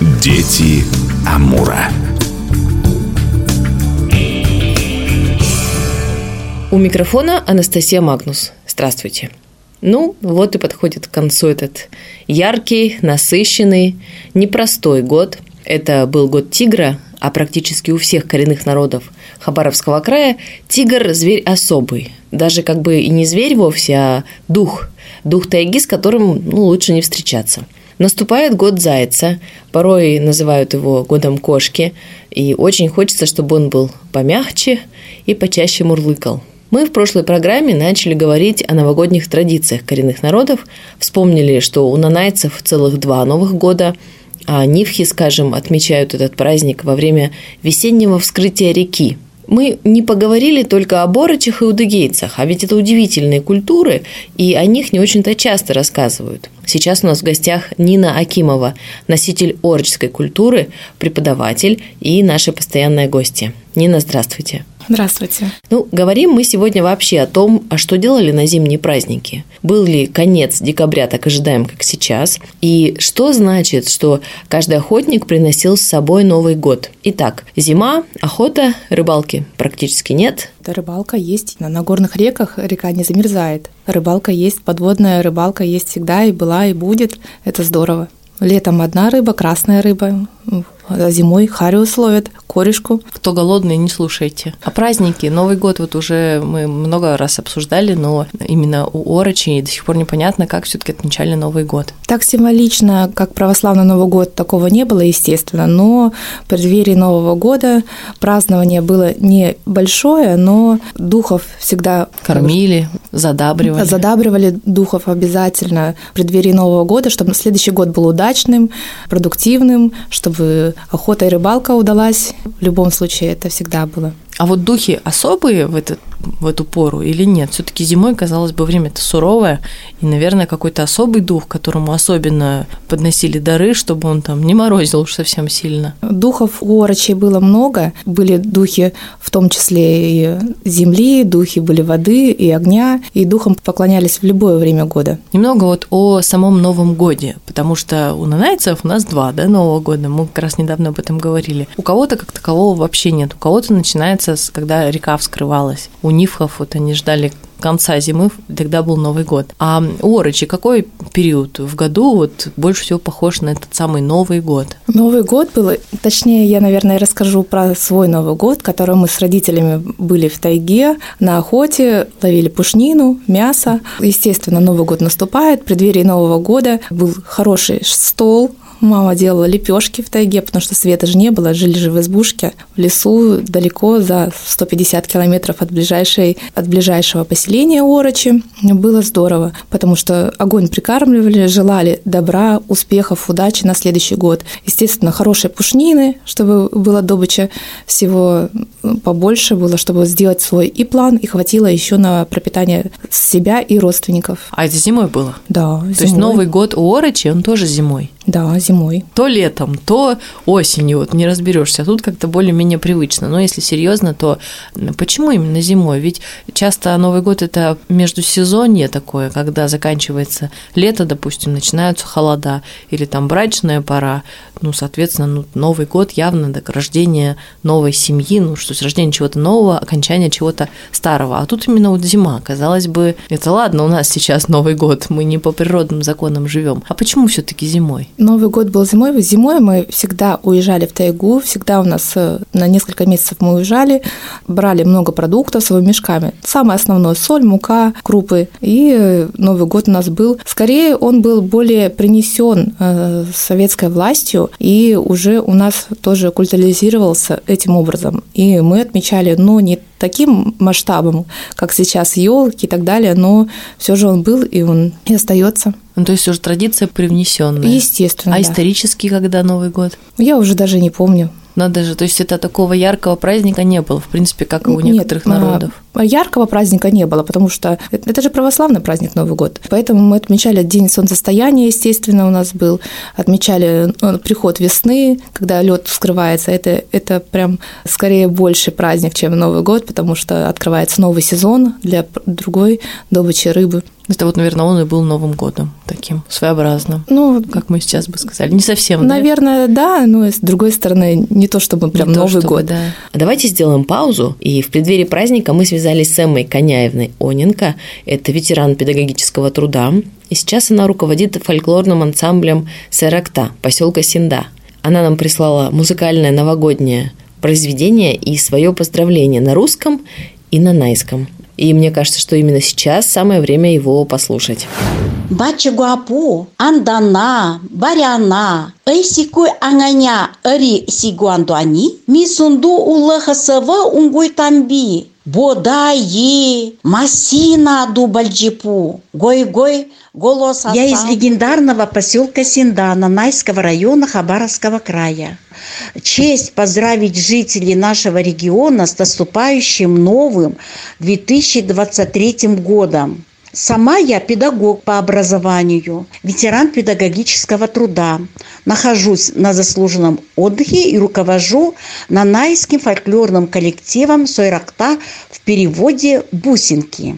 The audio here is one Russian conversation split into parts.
Дети Амура. У микрофона Анастасия Магнус. Здравствуйте. Ну, вот и подходит к концу этот яркий, насыщенный, непростой год. Это был год тигра, а практически у всех коренных народов Хабаровского края тигр – зверь особый. Даже как бы и не зверь вовсе, а дух. Дух тайги, с которым ну, лучше не встречаться. Наступает год зайца, порой называют его годом кошки, и очень хочется, чтобы он был помягче и почаще мурлыкал. Мы в прошлой программе начали говорить о новогодних традициях коренных народов, вспомнили, что у нанайцев целых два Новых года, а нивхи, скажем, отмечают этот праздник во время весеннего вскрытия реки – мы не поговорили только о борочах и удыгейцах, а ведь это удивительные культуры, и о них не очень-то часто рассказывают. Сейчас у нас в гостях Нина Акимова, носитель орческой культуры, преподаватель и наша постоянная гостья. Нина, здравствуйте. Здравствуйте. Ну, говорим мы сегодня вообще о том, а что делали на зимние праздники. Был ли конец декабря так ожидаем, как сейчас? И что значит, что каждый охотник приносил с собой Новый год? Итак, зима, охота, рыбалки практически нет. Да, рыбалка есть. На горных реках река не замерзает. Рыбалка есть, подводная рыбалка есть всегда и была, и будет. Это здорово. Летом одна рыба, красная рыба, а зимой хариус ловят, корешку. Кто голодный, не слушайте. А праздники, Новый год вот уже мы много раз обсуждали, но именно у Орочи до сих пор непонятно, как все таки отмечали Новый год. Так символично, как православный Новый год, такого не было, естественно, но в преддверии Нового года празднование было небольшое, но духов всегда... Кормили, задабривали. Задабривали духов обязательно в преддверии Нового года, чтобы следующий год был удачным, продуктивным, чтобы охота и рыбалка удалась. В любом случае это всегда было. А вот духи особые в, этот, в эту пору или нет? все таки зимой, казалось бы, время-то суровое, и, наверное, какой-то особый дух, которому особенно подносили дары, чтобы он там не морозил уж совсем сильно. Духов у орочей было много. Были духи в том числе и земли, духи были воды и огня, и духам поклонялись в любое время года. Немного вот о самом Новом Годе, потому что у нанайцев у нас два, да, Нового года, мы как раз недавно об этом говорили. У кого-то как такового вообще нет, у кого-то начинается месяц, когда река вскрывалась. У Нифхов вот они ждали конца зимы, тогда был Новый год. А у Орочи какой период в году вот больше всего похож на этот самый Новый год? Новый год был, точнее, я, наверное, расскажу про свой Новый год, который мы с родителями были в тайге, на охоте, ловили пушнину, мясо. Естественно, Новый год наступает, в преддверии Нового года был хороший стол, Мама делала лепешки в тайге, потому что света же не было, жили же в избушке, в лесу, далеко, за 150 километров от, ближайшей, от ближайшего поселения Орочи. Было здорово, потому что огонь прикармливали, желали добра, успехов, удачи на следующий год. Естественно, хорошие пушнины, чтобы была добыча всего побольше было, чтобы сделать свой и план, и хватило еще на пропитание себя и родственников. А это зимой было? Да, зимой. То есть Новый год у Орочи, он тоже зимой? Да, зимой. То летом, то осенью, вот не разберешься. Тут как-то более-менее привычно. Но если серьезно, то почему именно зимой? Ведь часто Новый год это междусезонье такое, когда заканчивается лето, допустим, начинаются холода, или там брачная пора, ну, соответственно, ну, Новый год явно до рождения новой семьи, ну, что с рождения чего-то нового, окончания чего-то старого. А тут именно вот зима. Казалось бы, это ладно, у нас сейчас Новый год, мы не по природным законам живем. А почему все-таки зимой? Новый год был зимой. Зимой мы всегда уезжали в тайгу, всегда у нас э, на несколько месяцев мы уезжали, брали много продуктов своими мешками. Самое основное – соль, мука, крупы. И э, Новый год у нас был. Скорее, он был более принесен э, советской властью, и уже у нас тоже культурализировался этим образом. И мы отмечали, но не таким масштабом, как сейчас елки и так далее, но все же он был и он и остается. Ну, то есть уже традиция привнесенная. Естественно. А да. исторически, когда Новый год? Я уже даже не помню. Надо же, то есть это такого яркого праздника не было, в принципе, как и у некоторых Нет, народов. Яркого праздника не было, потому что это же православный праздник Новый год. Поэтому мы отмечали День солнцестояния, естественно, у нас был. Отмечали ну, приход весны, когда лед вскрывается. Это, это прям скорее больше праздник, чем Новый год, потому что открывается новый сезон для другой добычи рыбы. Это вот, наверное, он и был Новым годом таким своеобразным, ну, как мы сейчас бы сказали. Не совсем, Наверное, да, да но с другой стороны, не то чтобы прям не Новый то, чтобы, год. Да. А давайте сделаем паузу, и в преддверии праздника мы связались с Эммой Коняевной Оненко. Это ветеран педагогического труда, и сейчас она руководит фольклорным ансамблем Серакта, поселка Синда. Она нам прислала музыкальное новогоднее произведение и свое поздравление на русском и на найском. И мне кажется, что именно сейчас самое время его послушать. Бача гуапу, андана, баряна, эй сикуй анганя, эри сигуандуани, ми сунду улахасава унгуй тамби, Бодаи, Масина Дубальджипу, Гой-Гой, голос Я из легендарного поселка Синдана Найского района Хабаровского края. Честь поздравить жителей нашего региона с наступающим новым 2023 годом. Сама я педагог по образованию, ветеран педагогического труда. Нахожусь на заслуженном отдыхе и руковожу нанайским фольклорным коллективом «Сойракта» в переводе «Бусинки».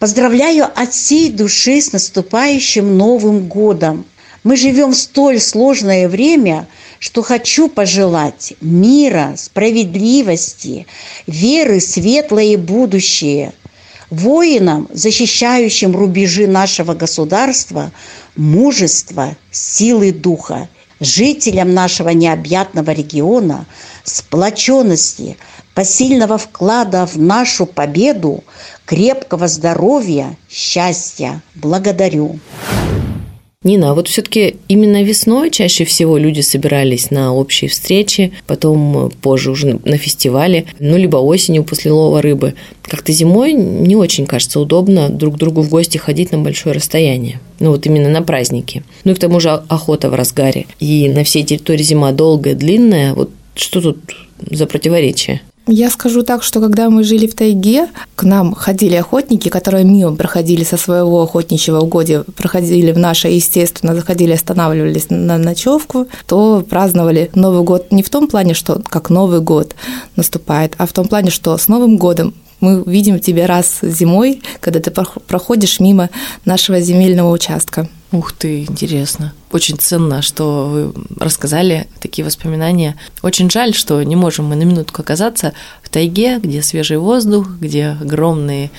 Поздравляю от всей души с наступающим Новым годом. Мы живем в столь сложное время, что хочу пожелать мира, справедливости, веры, светлое будущее – воинам, защищающим рубежи нашего государства, мужества, силы духа, жителям нашего необъятного региона, сплоченности, посильного вклада в нашу победу, крепкого здоровья, счастья. Благодарю. Нина, а вот все-таки именно весной чаще всего люди собирались на общие встречи, потом позже уже на фестивале, ну, либо осенью после лова рыбы. Как-то зимой не очень, кажется, удобно друг другу в гости ходить на большое расстояние. Ну, вот именно на праздники. Ну, и к тому же охота в разгаре. И на всей территории зима долгая, длинная. Вот что тут за противоречие? Я скажу так, что когда мы жили в тайге, к нам ходили охотники, которые мимо проходили со своего охотничьего угодья, проходили в наше, естественно, заходили, останавливались на ночевку, то праздновали Новый год не в том плане, что как Новый год наступает, а в том плане, что с Новым годом мы видим тебя раз зимой, когда ты проходишь мимо нашего земельного участка. Ух ты, интересно. Очень ценно, что вы рассказали такие воспоминания. Очень жаль, что не можем мы на минутку оказаться в тайге, где свежий воздух, где огромные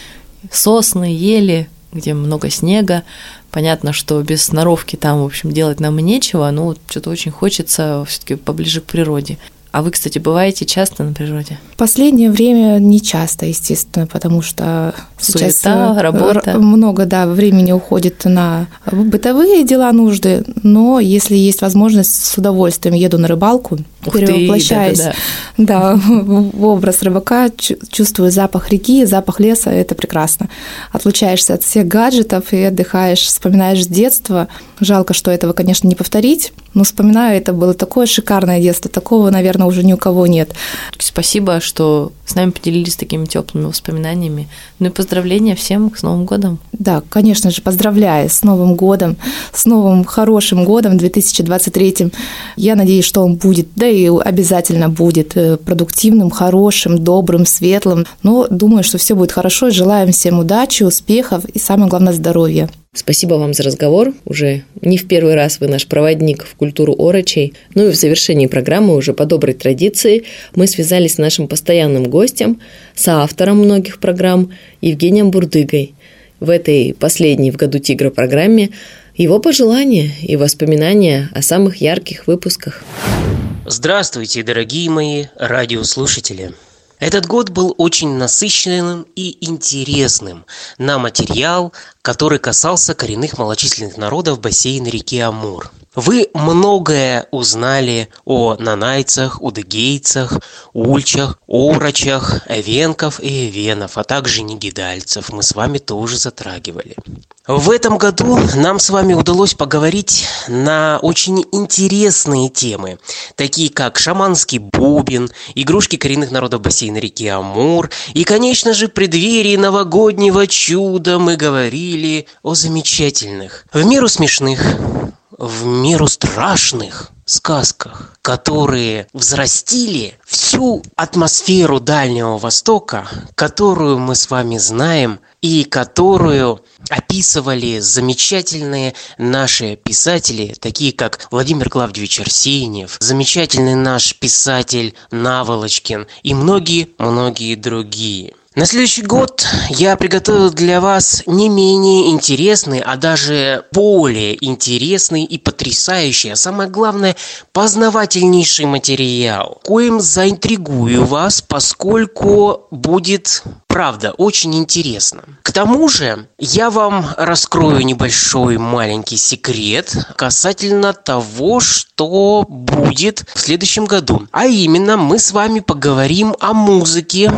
сосны, ели, где много снега. Понятно, что без сноровки там, в общем, делать нам нечего, но что-то очень хочется все-таки поближе к природе. А вы, кстати, бываете часто на природе? Последнее время не часто, естественно, потому что Суета, сейчас э, работа. много да, времени уходит на бытовые дела, нужды, но если есть возможность, с удовольствием еду на рыбалку, Ух перевоплощаюсь ты, да, да, да. в образ рыбака, чувствую запах реки, запах леса, это прекрасно. Отлучаешься от всех гаджетов и отдыхаешь, вспоминаешь детство. Жалко, что этого, конечно, не повторить, но вспоминаю, это было такое шикарное детство, такого, наверное, уже ни у кого нет. Спасибо, что с нами поделились такими теплыми воспоминаниями. Ну и поздравления всем с Новым годом. Да, конечно же, поздравляю с Новым годом, с новым хорошим годом 2023. Я надеюсь, что он будет, да и обязательно будет э, продуктивным, хорошим, добрым, светлым. Но думаю, что все будет хорошо. Желаем всем удачи, успехов и, самое главное, здоровья. Спасибо вам за разговор. Уже не в первый раз вы наш проводник в культуру орочей. Ну и в завершении программы уже по доброй традиции мы связались с нашим постоянным гостем, соавтором многих программ Евгением Бурдыгой. В этой последней в году «Тигра» программе его пожелания и воспоминания о самых ярких выпусках. Здравствуйте, дорогие мои радиослушатели! Этот год был очень насыщенным и интересным на материал, который касался коренных малочисленных народов бассейна реки Амур – вы многое узнали о нанайцах, удыгейцах, ульчах, орочах, эвенков и эвенов, а также нигидальцев. Мы с вами тоже затрагивали. В этом году нам с вами удалось поговорить на очень интересные темы, такие как шаманский бубен, игрушки коренных народов бассейна реки Амур и, конечно же, преддверии новогоднего чуда мы говорили о замечательных, в меру смешных, в меру страшных сказках, которые взрастили всю атмосферу Дальнего Востока, которую мы с вами знаем и которую описывали замечательные наши писатели, такие как Владимир Клавдевич Арсеньев, замечательный наш писатель Наволочкин и многие-многие другие. На следующий год я приготовил для вас не менее интересный, а даже более интересный и потрясающий, а самое главное, познавательнейший материал, коим заинтригую вас, поскольку будет правда, очень интересно. К тому же, я вам раскрою небольшой маленький секрет касательно того, что будет в следующем году. А именно, мы с вами поговорим о музыке,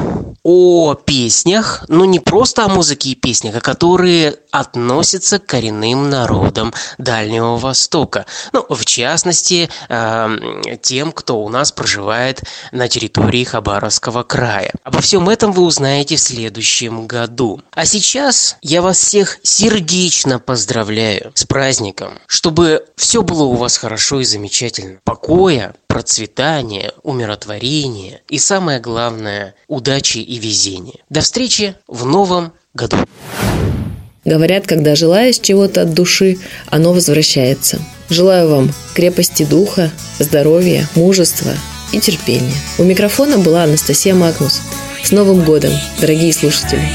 о песнях, но не просто о музыке и песнях, а которые относятся к коренным народам Дальнего Востока. Ну, в частности, э, тем, кто у нас проживает на территории Хабаровского края. Обо всем этом вы узнаете в следующем году. А сейчас я вас всех сердечно поздравляю с праздником, чтобы все было у вас хорошо и замечательно. Покоя, процветания, умиротворения и самое главное, удачи и везения. До встречи в новом году. Говорят, когда желаешь чего-то от души, оно возвращается. Желаю вам крепости духа, здоровья, мужества и терпения. У микрофона была Анастасия Магнус. С Новым годом, дорогие слушатели!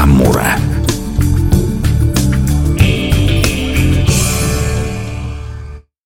Дети Амура.